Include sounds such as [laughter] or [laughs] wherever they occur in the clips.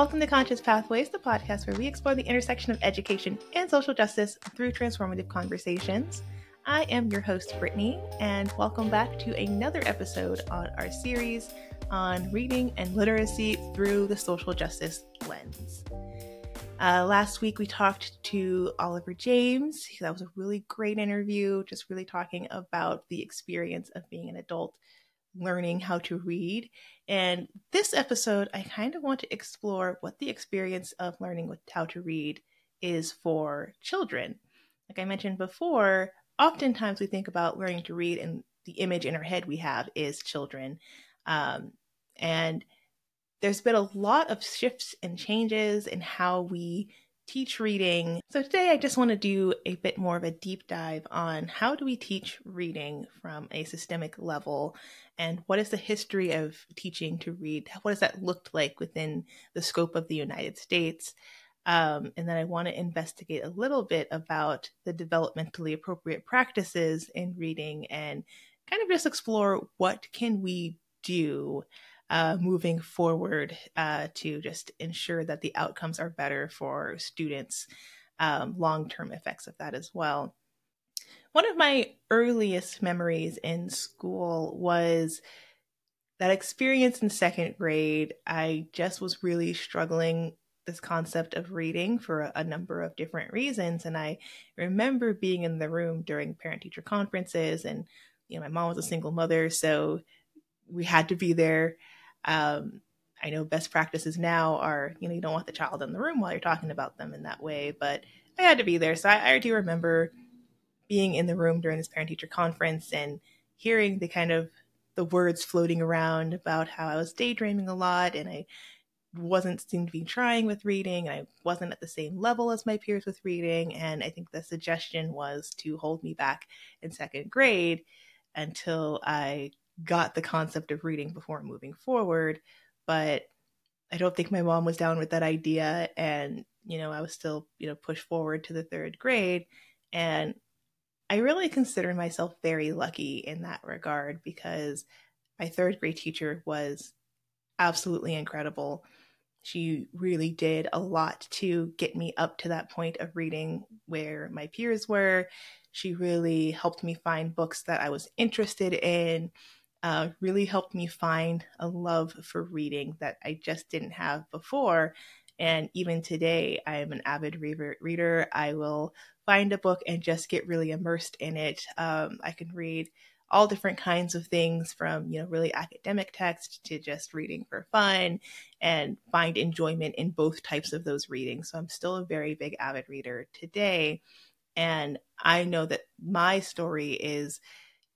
welcome to Conscious Pathways, the podcast where we explore the intersection of education and social justice through transformative conversations. I am your host, Brittany, and welcome back to another episode on our series on reading and literacy through the social justice lens. Uh, last week we talked to Oliver James. That was a really great interview, just really talking about the experience of being an adult learning how to read. And this episode, I kind of want to explore what the experience of learning with how to read is for children. Like I mentioned before, oftentimes we think about learning to read, and the image in our head we have is children. Um, and there's been a lot of shifts and changes in how we teach reading. So today I just want to do a bit more of a deep dive on how do we teach reading from a systemic level and what is the history of teaching to read? What does that looked like within the scope of the United States? Um, and then I want to investigate a little bit about the developmentally appropriate practices in reading and kind of just explore what can we do uh, moving forward uh, to just ensure that the outcomes are better for students, um, long term effects of that as well. One of my earliest memories in school was that experience in second grade. I just was really struggling this concept of reading for a, a, number of different reasons. And I remember being in the room during parent teacher conferences, and you know, my mom was a single mother, so we had to be there. Um, I know best practices now are, you know, you don't want the child in the room while you're talking about them in that way, but I had to be there. So I, I do remember being in the room during this parent teacher conference and hearing the kind of the words floating around about how I was daydreaming a lot and I wasn't seemed to be trying with reading and I wasn't at the same level as my peers with reading. And I think the suggestion was to hold me back in second grade until I got the concept of reading before moving forward, but I don't think my mom was down with that idea. And, you know, I was still, you know, pushed forward to the third grade. And I really consider myself very lucky in that regard because my third grade teacher was absolutely incredible. She really did a lot to get me up to that point of reading where my peers were. She really helped me find books that I was interested in uh, really helped me find a love for reading that I just didn't have before. And even today, I am an avid reader. reader. I will find a book and just get really immersed in it. Um, I can read all different kinds of things from, you know, really academic text to just reading for fun and find enjoyment in both types of those readings. So I'm still a very big avid reader today. And I know that my story is,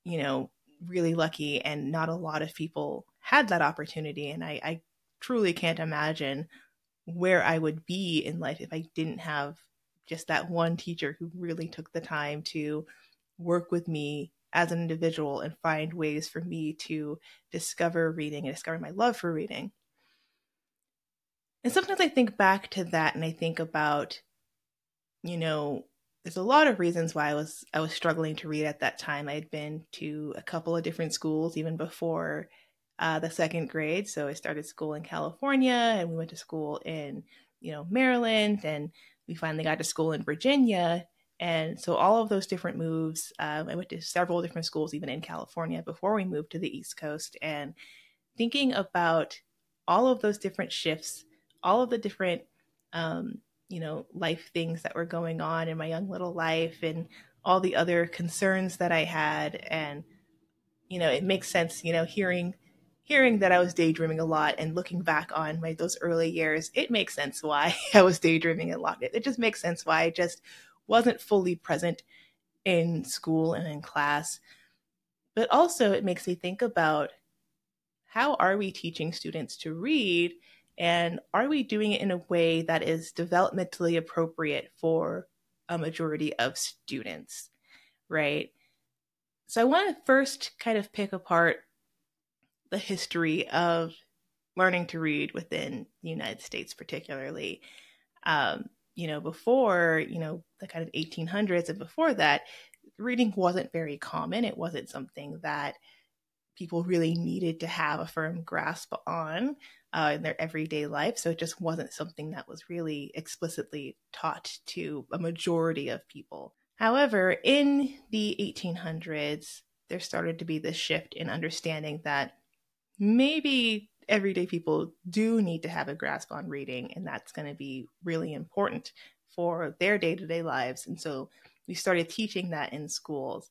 you know, really lucky and not a lot of people had that opportunity and I, I truly can't imagine where I would be in life if I didn't have just that one teacher who really took the time to work with me as an individual and find ways for me to discover reading and discover my love for reading. And sometimes I think back to that and I think about, you know, there's a lot of reasons why I was I was struggling to read at that time. I had been to a couple of different schools even before uh, the second grade. So I started school in California, and we went to school in you know Maryland, and we finally got to school in Virginia. And so all of those different moves, um, I went to several different schools even in California before we moved to the East Coast, and thinking about all of those different shifts, all of the different um, you know, life things that were going on in my young little life and all the other concerns that I had. And, you know, it makes sense, you know, hearing hearing that I was daydreaming a lot and looking back on my those early years, it makes sense why [laughs] I was daydreaming a lot. It, it just makes sense why I just wasn't fully present in school and in class. But also it makes me think about how are we teaching students to read and are we doing it in a way that is developmentally appropriate for a majority of students? Right. So I want to first kind of pick apart the history of learning to read within the United States, particularly. Um, you know, before, you know, the kind of 1800s and before that, reading wasn't very common. It wasn't something that people really needed to have a firm grasp on uh, in their everyday life. So it just wasn't something that was really explicitly taught to a majority of people. However, in the 1800s, there started to be this shift in understanding that maybe everyday people do need to have a grasp on reading, and that's going to be really important for their day to day lives. And so we started teaching that in schools.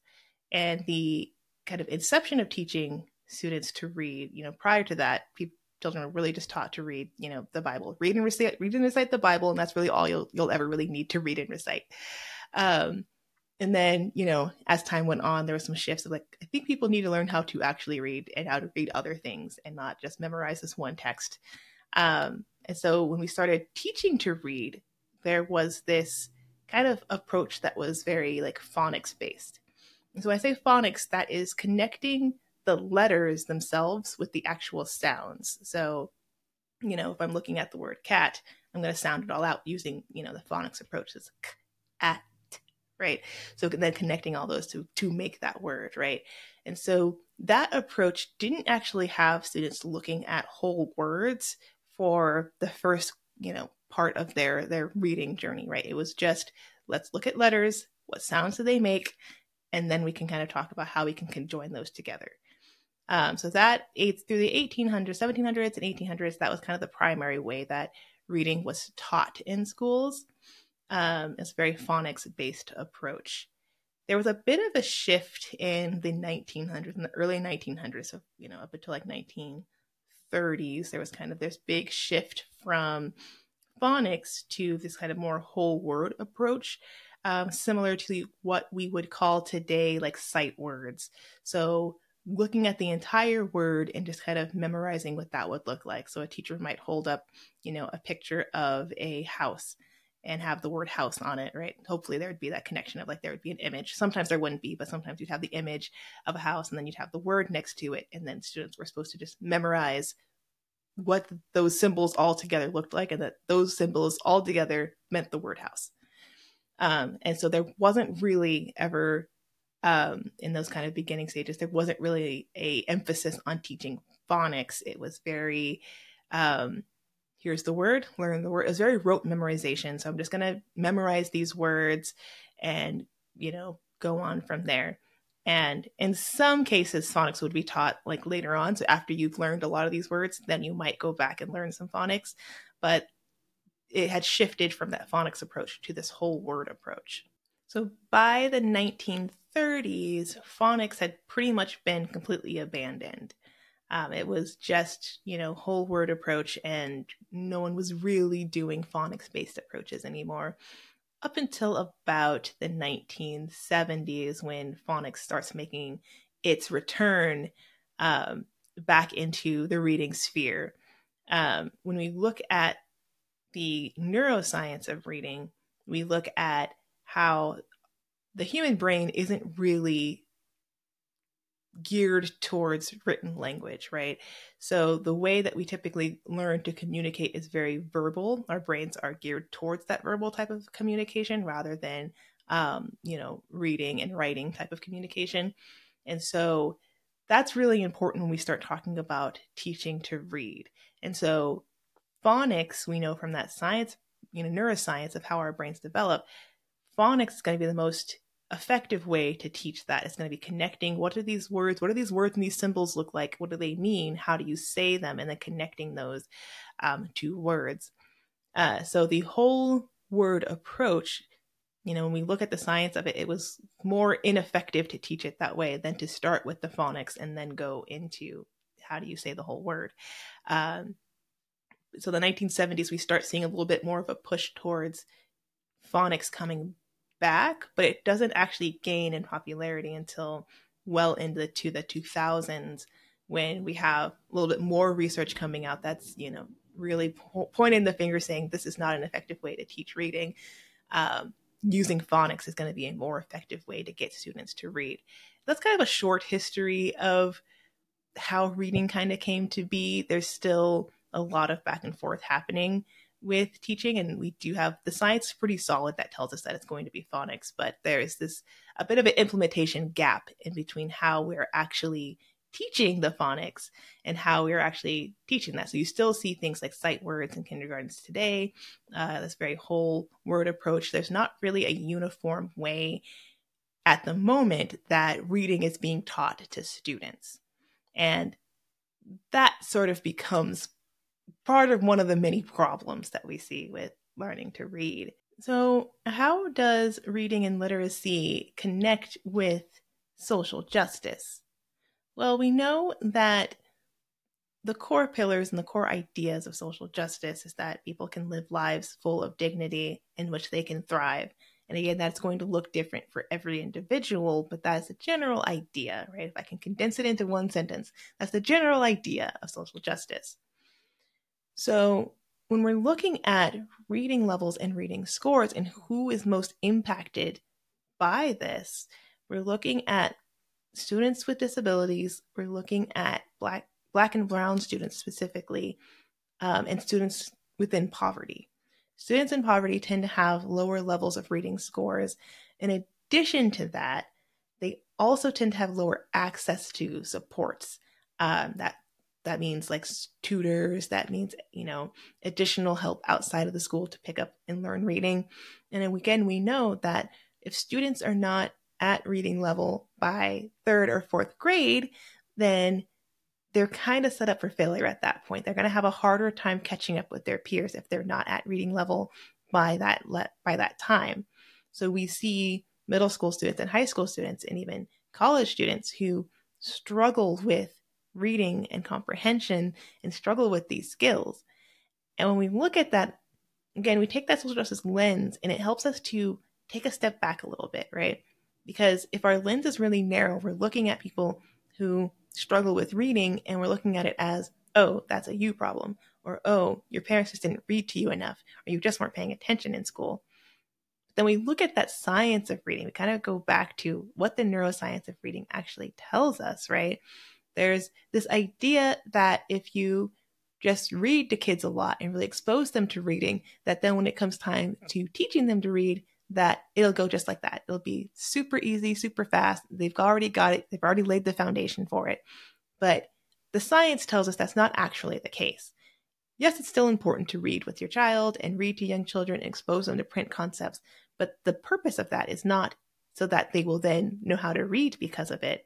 And the kind of inception of teaching students to read, you know, prior to that, people, children were really just taught to read, you know, the Bible, read and recite, read and recite the Bible, and that's really all you'll you'll ever really need to read and recite. Um, and then, you know, as time went on, there were some shifts of like, I think people need to learn how to actually read and how to read other things and not just memorize this one text. Um, and so when we started teaching to read, there was this kind of approach that was very like phonics based. So when I say phonics, that is connecting the letters themselves with the actual sounds. So, you know, if I'm looking at the word cat, I'm going to sound it all out using, you know, the phonics approach. It's k, at, right? So then connecting all those to to make that word, right? And so that approach didn't actually have students looking at whole words for the first, you know, part of their their reading journey, right? It was just let's look at letters, what sounds do they make, and then we can kind of talk about how we can conjoin those together. Um, so that through the 1800s, 1700s, and 1800s, that was kind of the primary way that reading was taught in schools. Um, it's a very phonics based approach. There was a bit of a shift in the 1900s, in the early 1900s, so you know up until like 1930s. There was kind of this big shift from phonics to this kind of more whole word approach, um, similar to what we would call today like sight words. So looking at the entire word and just kind of memorizing what that would look like. So a teacher might hold up, you know, a picture of a house and have the word house on it, right? Hopefully there would be that connection of like there would be an image. Sometimes there wouldn't be, but sometimes you'd have the image of a house and then you'd have the word next to it. And then students were supposed to just memorize what those symbols all together looked like and that those symbols all together meant the word house. Um, and so there wasn't really ever um, in those kind of beginning stages, there wasn't really a emphasis on teaching phonics. It was very, um, here's the word, learn the word. It was very rote memorization. So I'm just going to memorize these words and, you know, go on from there. And in some cases, phonics would be taught like later on. So after you've learned a lot of these words, then you might go back and learn some phonics. But it had shifted from that phonics approach to this whole word approach. So by the 1930s, phonics had pretty much been completely abandoned. Um, it was just, you know, whole word approach, and no one was really doing phonics based approaches anymore up until about the 1970s when phonics starts making its return um, back into the reading sphere. Um, when we look at the neuroscience of reading, we look at how the human brain isn't really geared towards written language, right? So the way that we typically learn to communicate is very verbal. Our brains are geared towards that verbal type of communication rather than, um, you know, reading and writing type of communication. And so that's really important when we start talking about teaching to read. And so phonics, we know from that science, you know, neuroscience of how our brains develop, phonics is going to be the most effective way to teach that. It's going to be connecting what are these words what are these words and these symbols look like what do they mean how do you say them and then connecting those um, to words uh, so the whole word approach you know when we look at the science of it it was more ineffective to teach it that way than to start with the phonics and then go into how do you say the whole word um, so the 1970s we start seeing a little bit more of a push towards phonics coming back, but it doesn't actually gain in popularity until well into to the 2000s when we have a little bit more research coming out that's you know really po- pointing the finger saying this is not an effective way to teach reading. Um, using phonics is going to be a more effective way to get students to read. That's kind of a short history of how reading kind of came to be. There's still a lot of back and forth happening with teaching and we do have the science pretty solid that tells us that it's going to be phonics but there is this a bit of an implementation gap in between how we're actually teaching the phonics and how we're actually teaching that. So you still see things like sight words in kindergartens today, uh, this very whole word approach. There's not really a uniform way at the moment that reading is being taught to students. And that sort of becomes part of one of the many problems that we see with learning to read. So, how does reading and literacy connect with social justice? Well, we know that the core pillars and the core ideas of social justice is that people can live lives full of dignity in which they can thrive. And again, that's going to look different for every individual, but that's a general idea, right? If I can condense it into one sentence, that's the general idea of social justice. So, when we're looking at reading levels and reading scores and who is most impacted by this, we're looking at students with disabilities. We're looking at black black and brown students specifically, um, and students within poverty. Students in poverty tend to have lower levels of reading scores. In addition to that, they also tend to have lower access to supports. Um, that that means like tutors. That means you know additional help outside of the school to pick up and learn reading. And again, we know that if students are not at reading level by third or fourth grade, then they're kind of set up for failure at that point. They're going to have a harder time catching up with their peers if they're not at reading level by that le- by that time. So we see middle school students and high school students and even college students who struggle with reading and comprehension and struggle with these skills. And when we look at that, again, we take that social justice lens and it helps us to take a step back a little bit, right? Because if our lens is really narrow, we're looking at people who struggle with reading and we're looking at it as, oh, that's a you problem, or oh, your parents just didn't read to you enough, or you just weren't paying attention in school. But then we look at that science of reading, we kind of go back to what the neuroscience of reading actually tells us, right? There's this idea that if you just read to kids a lot and really expose them to reading, that then when it comes time to teaching them to read, that it'll go just like that. It'll be super easy, super fast. They've already got it, they've already laid the foundation for it. But the science tells us that's not actually the case. Yes, it's still important to read with your child and read to young children and expose them to print concepts, but the purpose of that is not so that they will then know how to read because of it.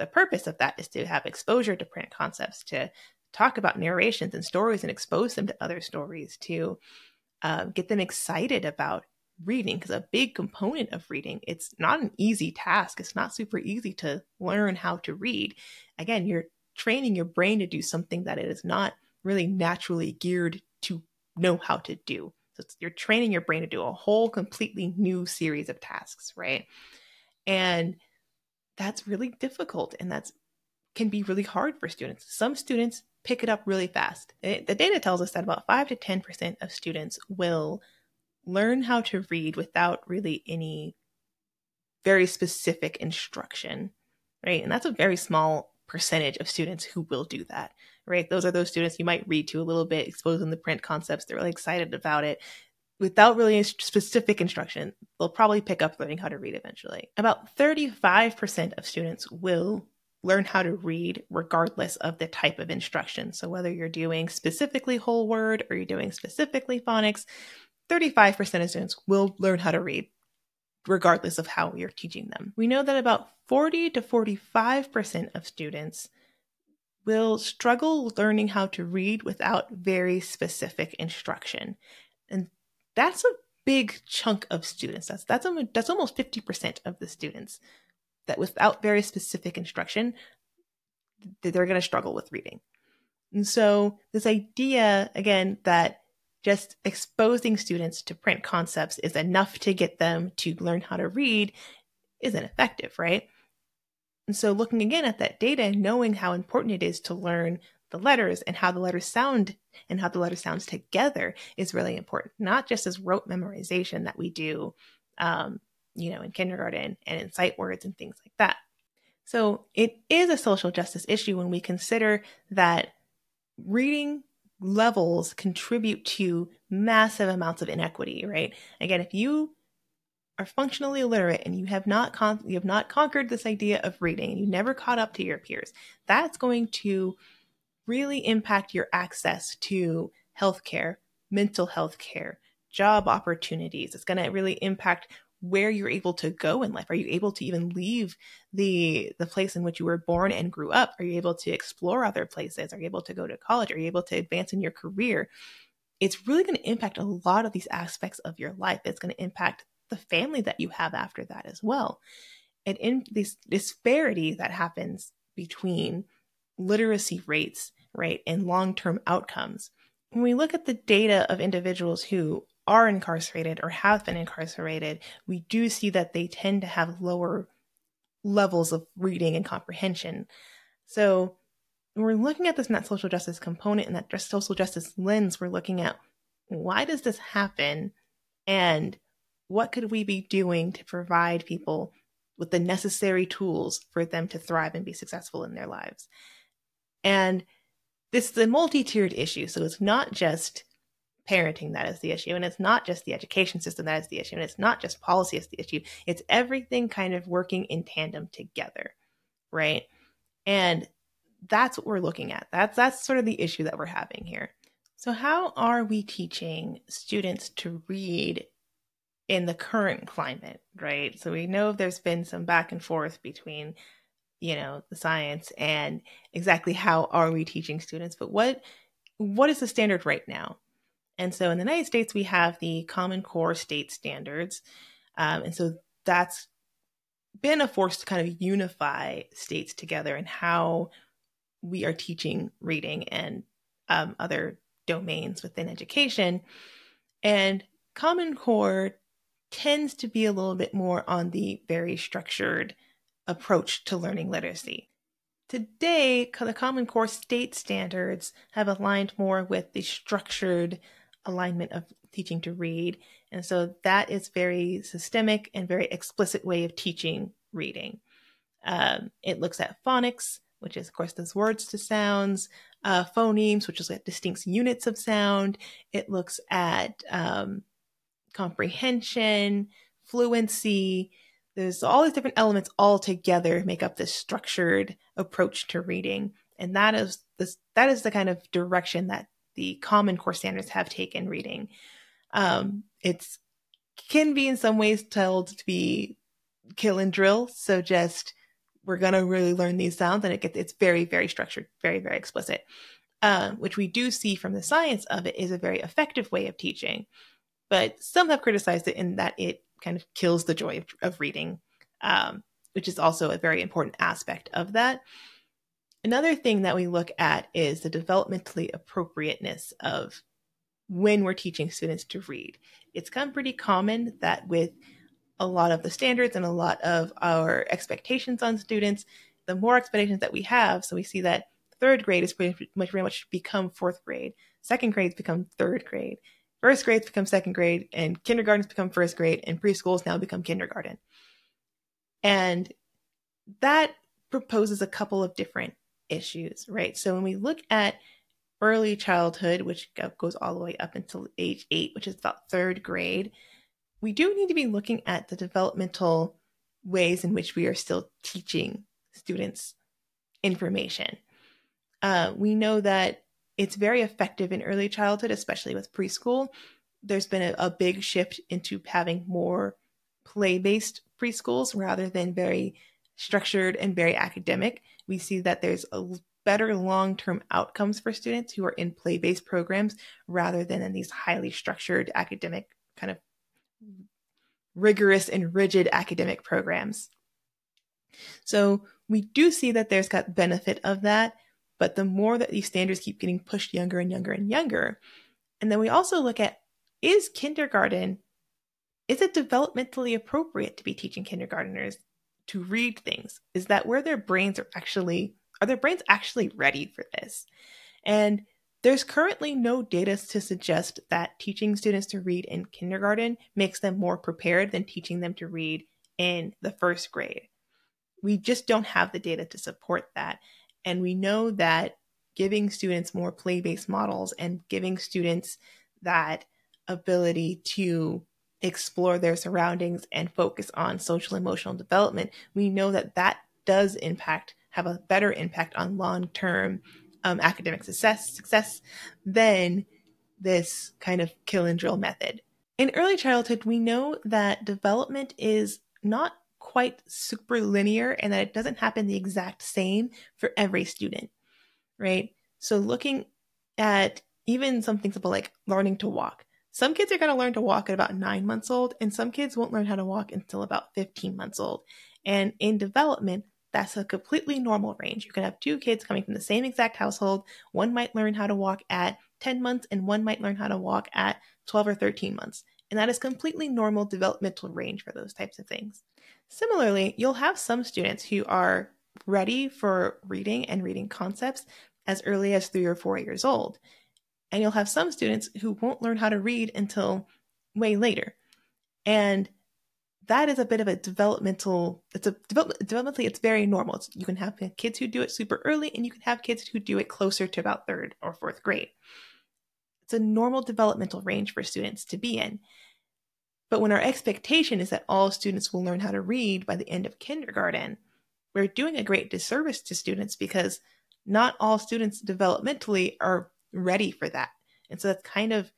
The purpose of that is to have exposure to print concepts, to talk about narrations and stories and expose them to other stories, to uh, get them excited about reading because a big component of reading it's not an easy task. It's not super easy to learn how to read. Again you're training your brain to do something that it is not really naturally geared to know how to do. So you're training your brain to do a whole completely new series of tasks right? And that's really difficult and that's can be really hard for students some students pick it up really fast eh, the data tells us that about 5 to 10% of students will learn how to read without really any very specific instruction, right? And that's a very small percentage of students who will do that, right? Those are those students you might read to a little bit, expose them print concepts. They're really excited about it. Without really specific instruction, they'll probably pick up learning how to read eventually. About 35% of students will learn how to read regardless of the type of instruction. So, whether you're doing specifically whole word or you're doing specifically phonics, 35% of students will learn how to read regardless of how you're teaching them. We know that about 40 to 45% of students will struggle learning how to read without very specific instruction. And that's a big chunk of students. That's that's that's almost 50% of the students that without very specific instruction they're going to struggle with reading. And so this idea again that just exposing students to print concepts is enough to get them to learn how to read isn't effective, right? And so, looking again at that data, knowing how important it is to learn the letters and how the letters sound and how the letter sounds together is really important, not just as rote memorization that we do, um, you know, in kindergarten and in sight words and things like that. So, it is a social justice issue when we consider that reading levels contribute to massive amounts of inequity, right? Again, if you are functionally illiterate and you have not con- you have not conquered this idea of reading you never caught up to your peers, that's going to really impact your access to healthcare, mental health care, job opportunities. It's going to really impact where you're able to go in life. Are you able to even leave the the place in which you were born and grew up? Are you able to explore other places? Are you able to go to college? Are you able to advance in your career? It's really going to impact a lot of these aspects of your life. It's going to impact the family that you have after that as well. And in this disparity that happens between literacy rates, right, and long term outcomes, when we look at the data of individuals who are incarcerated or have been incarcerated, we do see that they tend to have lower levels of reading and comprehension. So, when we're looking at this net social justice component and that social justice lens, we're looking at why does this happen and what could we be doing to provide people with the necessary tools for them to thrive and be successful in their lives? And this is a multi-tiered issue. So it's not just parenting that is the issue, and it's not just the education system that is the issue, and it's not just policy is the issue. It's everything kind of working in tandem together, right? And that's what we're looking at. That's that's sort of the issue that we're having here. So how are we teaching students to read in the current climate, right? So we know there's been some back and forth between, you know, the science and exactly how are we teaching students, but what what is the standard right now? And so in the United States, we have the Common Core state standards. Um, and so that's been a force to kind of unify states together and how we are teaching reading and um, other domains within education. And Common Core tends to be a little bit more on the very structured approach to learning literacy. Today, the Common Core state standards have aligned more with the structured alignment of teaching to read. And so that is very systemic and very explicit way of teaching reading. Um, it looks at phonics, which is, of course, those words to sounds, uh, phonemes, which is like distinct units of sound. It looks at um, comprehension, fluency. There's all these different elements all together make up this structured approach to reading. And that is this that is the kind of direction that the common core standards have taken reading. Um, it's can be in some ways told to be kill and drill. So just we're gonna really learn these sounds, and it gets it's very very structured, very very explicit. Um, which we do see from the science of it is a very effective way of teaching but some have criticized it in that it kind of kills the joy of, of reading, um, which is also a very important aspect of that. Another thing that we look at is the developmentally appropriateness of when we're teaching students to read. It's come pretty common that with a lot of the standards and a lot of our expectations on students, the more expectations that we have, so we see that third grade is pretty much very much become fourth grade, second grade become third grade, First grades become second grade, and kindergartens become first grade, and preschools now become kindergarten. And that proposes a couple of different issues, right? So when we look at early childhood, which goes all the way up until age eight, which is about third grade, we do need to be looking at the developmental ways in which we are still teaching students information. Uh, we know that it's very effective in early childhood, especially with preschool. There's been a, a big shift into having more play based preschools rather than very structured and very academic. We see that there's a better long term outcomes for students who are in play based programs rather than in these highly structured academic kind of rigorous and rigid academic programs. So we do see that there's got benefit of that, but the more that these standards keep getting pushed younger and younger and younger, and then we also look at is kindergarten, is it developmentally appropriate to be teaching kindergarteners to read things? Is that where their brains are actually, are their brains actually ready for this? And there's currently no data to suggest that teaching students to read in kindergarten makes them more prepared than teaching them to read in the first grade. We just don't have the data to support that. And we know that giving students more play based models and giving students that ability to explore their surroundings and focus on social emotional development, we know that that does impact, have a better impact on long term um, academic success, success than this kind of kill and drill method. In early childhood, we know that development is not quite super linear and that it doesn't happen the exact same for every student, right? So, looking at even something simple like learning to walk, some kids are going to learn to walk at about nine months old, and some kids won't learn how to walk until about 15 months old. And in development, that's a completely normal range. You can have two kids coming from the same exact household. One might learn how to walk at 10 months, and one might learn how to walk at 12 or 13 months. And that is completely normal developmental range for those types of things. Similarly, you'll have some students who are ready for reading and reading concepts as early as three or four years old. And you'll have some students who won't learn how to read until way later. And that is a bit of a developmental it's a develop, developmentally it's very normal it's, you can have kids who do it super early and you can have kids who do it closer to about third or fourth grade it's a normal developmental range for students to be in but when our expectation is that all students will learn how to read by the end of kindergarten we're doing a great disservice to students because not all students developmentally are ready for that. And so that's kind of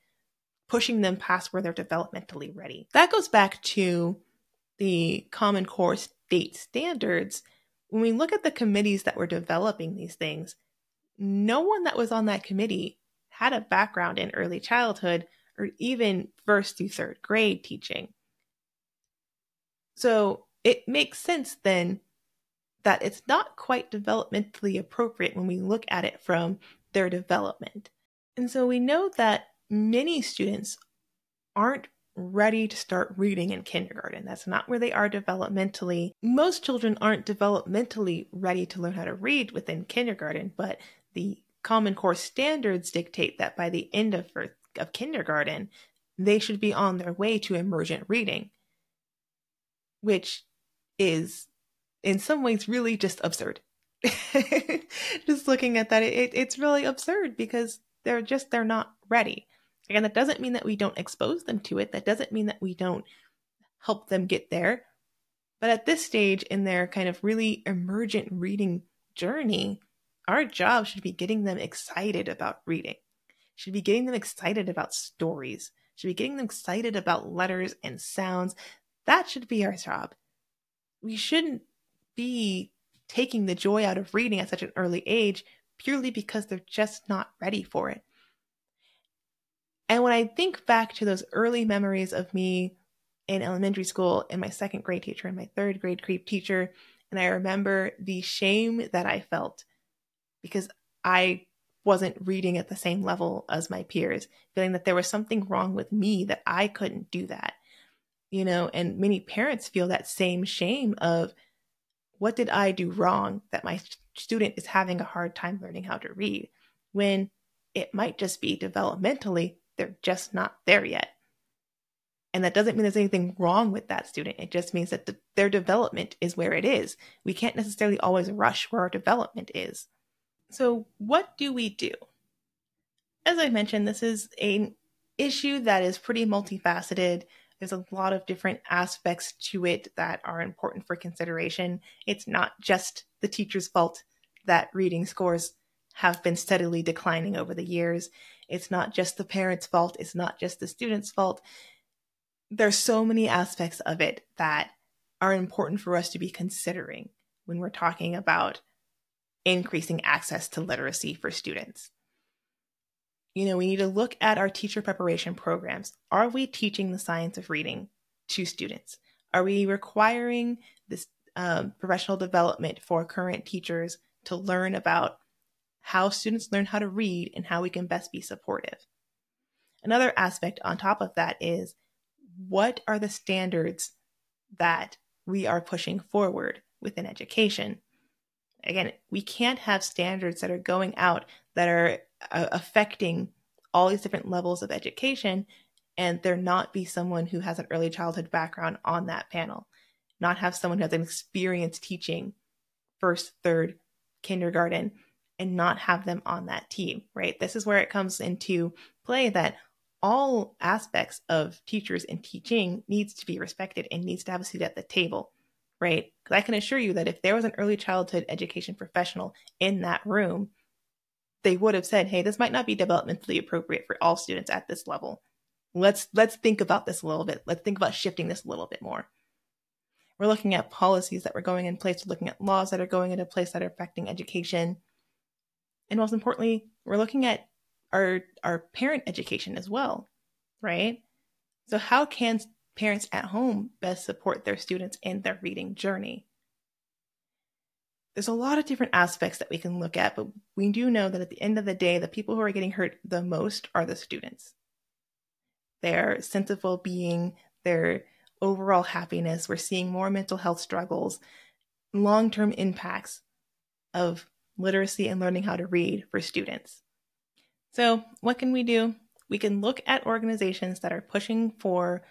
pushing them past where they're developmentally ready. That goes back to the Common Core state standards, when we look at the committees that were developing these things, no one that was on that committee had a background in early childhood or even first through third grade teaching. So it makes sense then that it's not quite developmentally appropriate when we look at it from their development. And so we know that many students aren't ready to start reading in kindergarten. That's not where they are developmentally. Most children aren't developmentally ready to learn how to read within kindergarten, but the Common Core standards dictate that by the end of, of kindergarten, they should be on their way to emergent reading, which is in some ways really just absurd. [laughs] just looking at that, it, it's really absurd because they're just they're not ready. Again, that doesn't mean that we don't expose them to it. That doesn't mean that we don't help them get there. But at this stage in their kind of really emergent reading journey, our job should be getting them excited about reading, should be getting them excited about stories, should be getting them excited about letters and sounds. That should be our job. We shouldn't be taking the joy out of reading at such an early age purely because they're just not ready for it. And when I think back to those early memories of me in elementary school and my second grade teacher and my third grade creep teacher, and I remember the shame that I felt because I wasn't reading at the same level as my peers, feeling that there was something wrong with me that I couldn't do that. You know, and many parents feel that same shame of what did I do wrong that my student is having a hard time learning how to read when it might just be developmentally they're just not there yet. And that doesn't mean there's anything wrong with that student. It just means that the, their development is where it is. We can't necessarily always rush where our development is. So, what do we do? As I mentioned, this is an issue that is pretty multifaceted. There's a lot of different aspects to it that are important for consideration. It's not just the teacher's fault that reading scores have been steadily declining over the years. It's not just the parents' fault, it's not just the student's fault. There's so many aspects of it that are important for us to be considering when we're talking about increasing access to literacy for students. You know, we need to look at our teacher preparation programs. Are we teaching the science of reading to students? Are we requiring this um, professional development for current teachers to learn about how students learn how to read, and how we can best be supportive. Another aspect on top of that is what are the standards that we are pushing forward within education? Again, we can't have standards that are going out that are uh, affecting all these different levels of education and there not be someone who has an early childhood background on that panel, not have someone who has an experience teaching first, third, kindergarten, and not have them on that team, right? This is where it comes into play that all aspects of teachers and teaching needs to be respected and needs to have a seat at the table, right? Because I can assure you that if there was an early childhood education professional in that room, they would have said, "Hey, this might not be developmentally appropriate for all students at this level. Let's let's think about this a little bit. Let's think about shifting this a little bit more." We're looking at policies that were going in place, we're looking at laws that are going into place that are affecting education. And most importantly, we're looking at our our parent education as well, right? So how can parents at home best support their students in their reading journey? There's a lot of different aspects that we can look at, but we do know that at the end of the day, the people who are getting hurt the most are the students. Their sense of well being, their overall happiness. We're seeing more mental health struggles, long term impacts of literacy and learning how to read for students. So, what can we do? We can look at organizations that are pushing for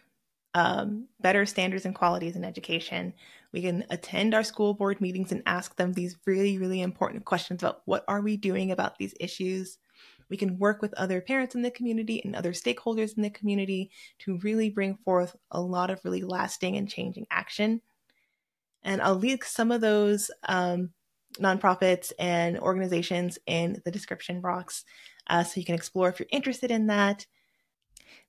um, better standards and qualities in education. We can attend our school board meetings and ask them these really, really important questions about what are we doing about these issues. We can work with other parents in the community and other stakeholders in the community to really bring forth a lot of really lasting and changing action. And I'll link some of those um, nonprofits and organizations in the description box uh, so you can explore if you're interested in that.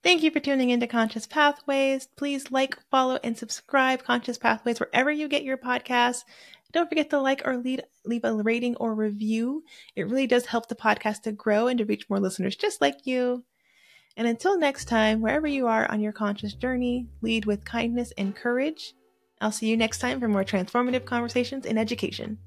Thank you for tuning into Conscious Pathways. Please like, follow, and subscribe Conscious Pathways wherever you get your podcasts. Don't forget to like or lead, leave a rating or review. It really does help the podcast to grow and to reach more listeners just like you. And until next time, wherever you are on your conscious journey, lead with kindness and courage. I'll see you next time for more transformative conversations in education.